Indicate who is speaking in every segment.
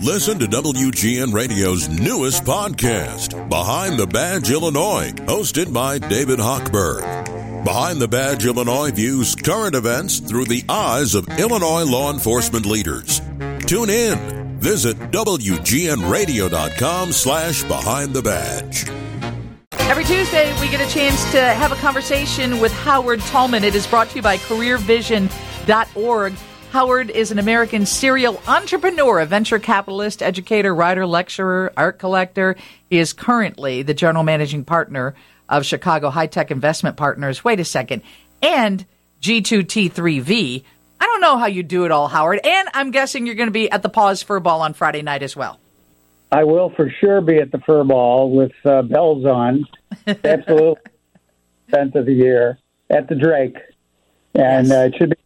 Speaker 1: Listen to WGN Radio's newest podcast, Behind the Badge Illinois, hosted by David Hochberg. Behind the Badge Illinois views current events through the eyes of Illinois law enforcement leaders. Tune in. Visit WGNRadio.com slash Behind the Badge.
Speaker 2: Every Tuesday, we get a chance to have a conversation with Howard Tullman. It is brought to you by CareerVision.org. Howard is an American serial entrepreneur, a venture capitalist, educator, writer, lecturer, art collector. He is currently the general managing partner of Chicago High Tech Investment Partners. Wait a second. And G2T3V. I don't know how you do it all, Howard. And I'm guessing you're going to be at the Paws Fur Ball on Friday night as well.
Speaker 3: I will for sure be at the Fur Ball with uh, bells on. Absolute event of the year at the Drake. And
Speaker 2: Yes.
Speaker 3: uh, it should be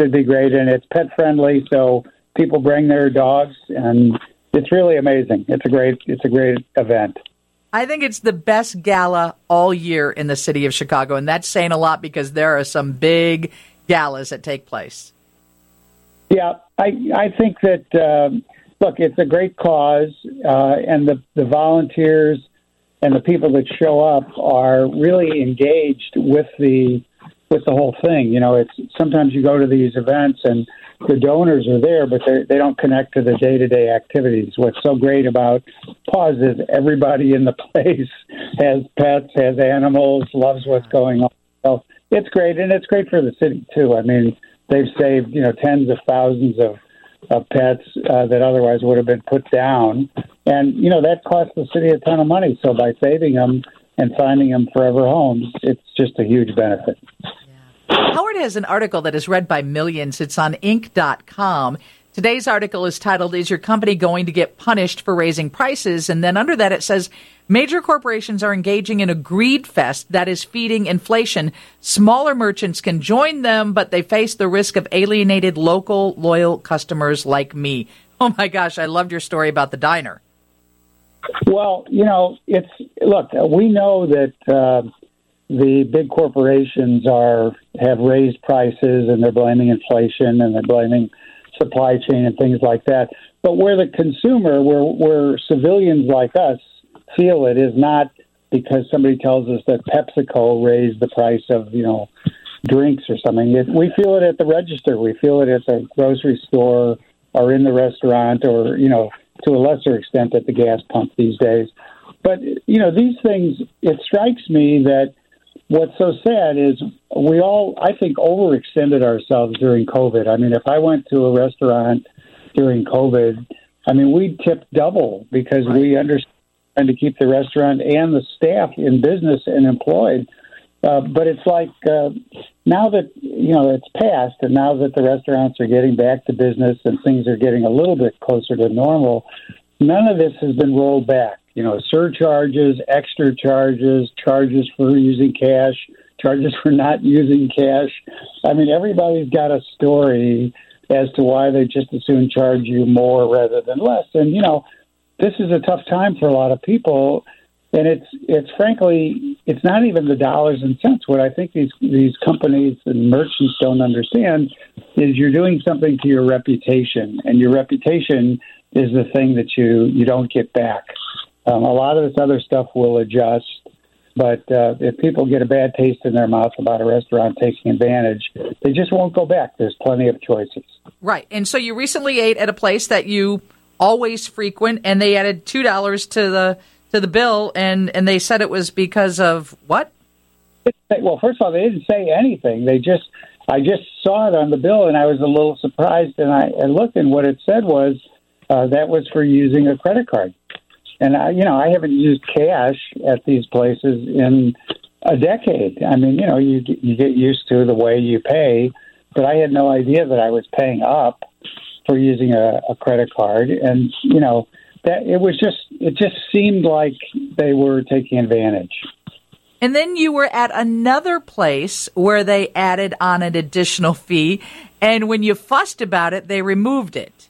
Speaker 3: should be great, and it's pet friendly, so people bring their dogs, and it's really amazing. It's a great it's a great event.
Speaker 2: I think it's the best gala all year in the city of Chicago, and that's saying a lot because there are some big galas that take place.
Speaker 3: Yeah, I I think that um, look, it's a great cause, uh, and the the volunteers and the people that show up are really engaged with the with the whole thing. You know, it's sometimes you go to these events and the donors are there, but they don't connect to the day to day activities. What's so great about Paws is everybody in the place has pets, has animals, loves what's going on. So it's great, and it's great for the city too. I mean, they've saved you know tens of thousands of of pets uh, that otherwise would have been put down, and you know that costs the city a ton of money. So by saving them and finding them forever homes, it's just a huge benefit.
Speaker 2: Howard has an article that is read by millions. It's on Inc.com. Today's article is titled, Is Your Company Going to Get Punished for Raising Prices? And then under that it says, Major corporations are engaging in a greed fest that is feeding inflation. Smaller merchants can join them, but they face the risk of alienated local loyal customers like me. Oh my gosh, I loved your story about the diner.
Speaker 3: Well, you know, it's look. We know that uh, the big corporations are have raised prices and they're blaming inflation and they're blaming supply chain and things like that. But where the consumer, where where civilians like us feel it is not because somebody tells us that PepsiCo raised the price of you know drinks or something. It, we feel it at the register. We feel it at the grocery store or in the restaurant or you know to a lesser extent at the gas pump these days. But you know these things. It strikes me that what's so sad is we all, I think, overextended ourselves during COVID. I mean, if I went to a restaurant during COVID, I mean, we tipped double because we understand to keep the restaurant and the staff in business and employed. Uh, but it's like uh, now that you know it's passed, and now that the restaurants are getting back to business and things are getting a little bit closer to normal, none of this has been rolled back. You know, surcharges, extra charges, charges for using cash, charges for not using cash. I mean, everybody's got a story as to why they just as soon charge you more rather than less. And you know, this is a tough time for a lot of people and it's it's frankly it's not even the dollars and cents. What I think these these companies and merchants don't understand is you're doing something to your reputation, and your reputation is the thing that you you don't get back. Um, a lot of this other stuff will adjust, but uh, if people get a bad taste in their mouth about a restaurant taking advantage, they just won't go back. There's plenty of choices.
Speaker 2: Right. And so you recently ate at a place that you always frequent and they added two dollars to the to the bill and and they said it was because of what?
Speaker 3: Well, first of all, they didn't say anything. They just, I just saw it on the bill, and I was a little surprised. And I, I looked, and what it said was uh, that was for using a credit card. And I, you know, I haven't used cash at these places in a decade. I mean, you know, you you get used to the way you pay, but I had no idea that I was paying up for using a, a credit card, and you know, that it was just, it just seemed like they were taking advantage.
Speaker 2: And then you were at another place where they added on an additional fee and when you fussed about it they removed it.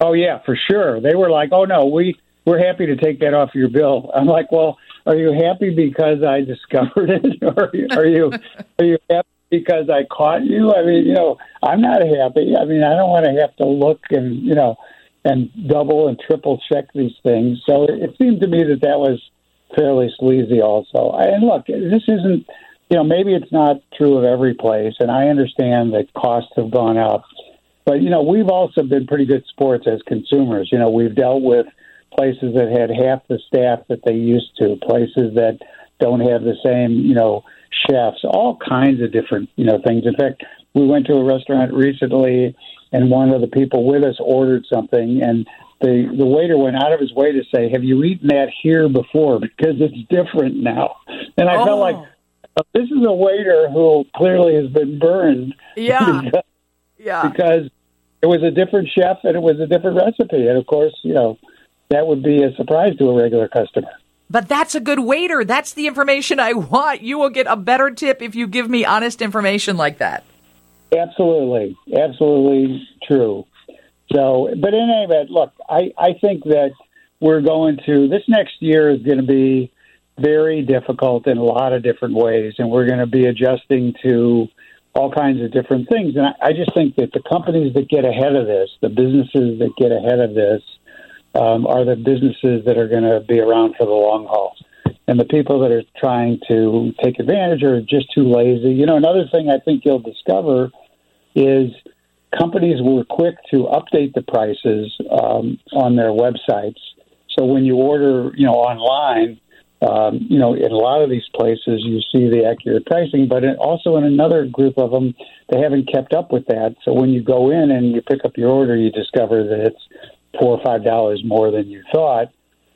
Speaker 3: Oh yeah, for sure. They were like, "Oh no, we we're happy to take that off your bill." I'm like, "Well, are you happy because I discovered it, or are you are you happy because I caught you?" I mean, you know, I'm not happy. I mean, I don't want to have to look and you know and double and triple check these things. So it seemed to me that that was fairly sleazy also. And look, this isn't, you know, maybe it's not true of every place, and I understand that costs have gone up. But, you know, we've also been pretty good sports as consumers. You know, we've dealt with places that had half the staff that they used to, places that don't have the same, you know, chefs, all kinds of different, you know, things. In fact, we went to a restaurant recently and one of the people with us ordered something and the the waiter went out of his way to say, "Have you eaten that here before? Because it's different now." And I oh. felt like oh, uh, this is a waiter who clearly has been burned.
Speaker 2: Yeah,
Speaker 3: because,
Speaker 2: yeah,
Speaker 3: because it was a different chef and it was a different recipe, and of course, you know, that would be a surprise to a regular customer.
Speaker 2: But that's a good waiter. That's the information I want. You will get a better tip if you give me honest information like that.
Speaker 3: Absolutely, absolutely true. So, but in any event, look, I, I think that we're going to, this next year is going to be very difficult in a lot of different ways, and we're going to be adjusting to all kinds of different things. And I, I just think that the companies that get ahead of this, the businesses that get ahead of this, um, are the businesses that are going to be around for the long haul. And the people that are trying to take advantage are just too lazy. You know, another thing I think you'll discover is companies were quick to update the prices um, on their websites. So when you order, you know, online, um, you know, in a lot of these places you see the accurate pricing, but also in another group of them, they haven't kept up with that. So when you go in and you pick up your order, you discover that it's four or five dollars more than you thought.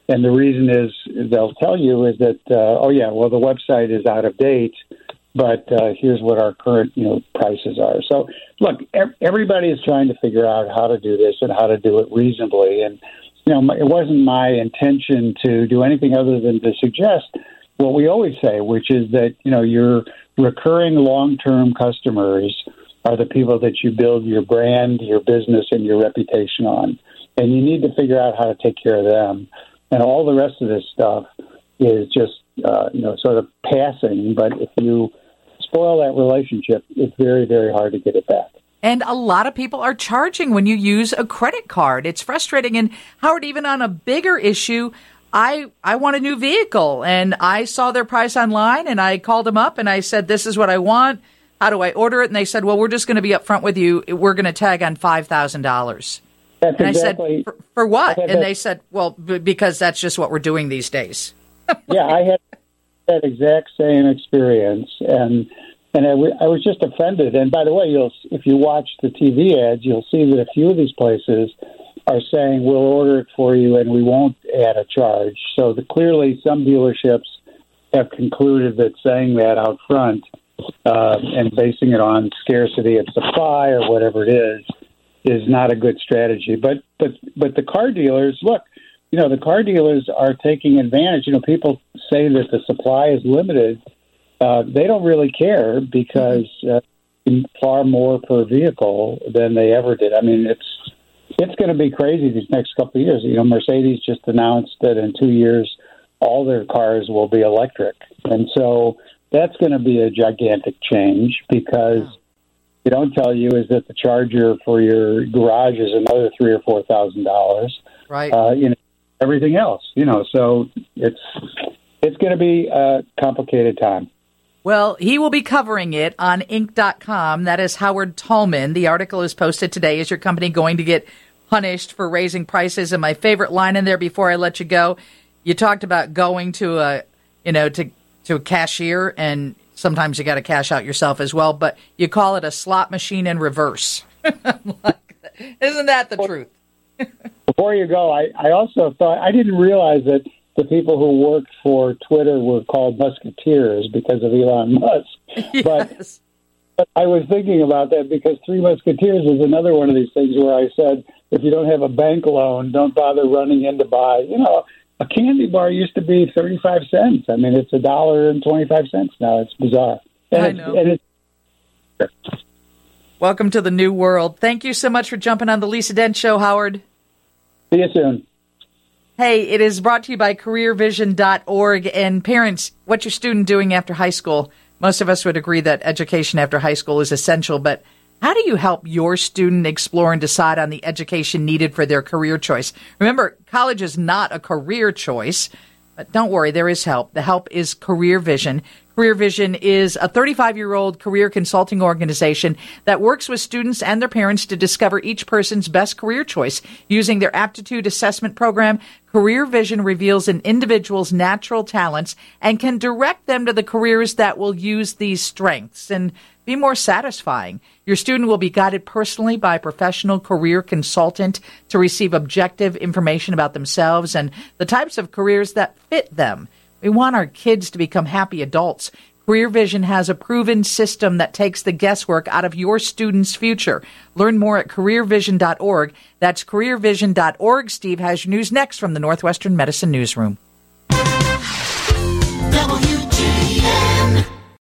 Speaker 3: And the reason is they'll tell you is that, uh, oh yeah, well the website is out of date but uh, here's what our current you know prices are. So look, everybody is trying to figure out how to do this and how to do it reasonably. And you know, it wasn't my intention to do anything other than to suggest what we always say, which is that you know your recurring long-term customers are the people that you build your brand, your business, and your reputation on, and you need to figure out how to take care of them. And all the rest of this stuff is just uh, you know sort of passing. But if you spoil that relationship, it's very, very hard to get it back.
Speaker 2: And a lot of people are charging when you use a credit card. It's frustrating. And Howard, even on a bigger issue, I I want a new vehicle, and I saw their price online, and I called them up, and I said, "This is what I want. How do I order it?" And they said, "Well, we're just going to be upfront with you. We're going to tag on five thousand dollars."
Speaker 3: And
Speaker 2: exactly, I said, for, for what? And they said, "Well, b- because that's just what we're doing these days."
Speaker 3: yeah, I had that exact same experience, and and I, w- I was just offended. And by the way, you'll if you watch the TV ads, you'll see that a few of these places are saying we'll order it for you and we won't add a charge. So the, clearly, some dealerships have concluded that saying that out front uh, and basing it on scarcity of supply or whatever it is is not a good strategy. But but but the car dealers look you know, the car dealers are taking advantage. You know, people say that the supply is limited. Uh, they don't really care because uh, far more per vehicle than they ever did. I mean, it's it's going to be crazy these next couple of years. You know, Mercedes just announced that in two years all their cars will be electric, and so that's going to be a gigantic change because they don't tell you is that the charger for your garage is another three or four thousand dollars.
Speaker 2: Right.
Speaker 3: Uh, you know, everything else. You know, so it's it's going to be a complicated time.
Speaker 2: Well, he will be covering it on Inc.com. That is Howard Tullman. The article is posted today. Is your company going to get punished for raising prices? And my favorite line in there before I let you go, you talked about going to a, you know, to to a cashier, and sometimes you got to cash out yourself as well. But you call it a slot machine in reverse. Isn't that the truth?
Speaker 3: Before you go, I, I also thought I didn't realize that the people who worked for Twitter were called musketeers because of Elon Musk.
Speaker 2: Yes.
Speaker 3: But, but I was thinking about that because Three Musketeers is another one of these things where I said, if you don't have a bank loan, don't bother running in to buy. You know, a candy bar used to be 35 cents. I mean, it's a dollar and 25 cents now. It's bizarre. And
Speaker 2: I
Speaker 3: it's,
Speaker 2: know.
Speaker 3: And it's,
Speaker 2: Welcome to the new world. Thank you so much for jumping on the Lisa Dent Show, Howard.
Speaker 3: See you soon.
Speaker 2: Hey, it is brought to you by careervision.org. And parents, what's your student doing after high school? Most of us would agree that education after high school is essential, but How do you help your student explore and decide on the education needed for their career choice? Remember, college is not a career choice, but don't worry, there is help. The help is Career Vision. Career Vision is a 35 year old career consulting organization that works with students and their parents to discover each person's best career choice. Using their aptitude assessment program, Career Vision reveals an individual's natural talents and can direct them to the careers that will use these strengths and be more satisfying. Your student will be guided personally by a professional career consultant to receive objective information about themselves and the types of careers that fit them. We want our kids to become happy adults. Career Vision has a proven system that takes the guesswork out of your student's future. Learn more at careervision.org. That's careervision.org. Steve has your news next from the Northwestern Medicine Newsroom. WGN.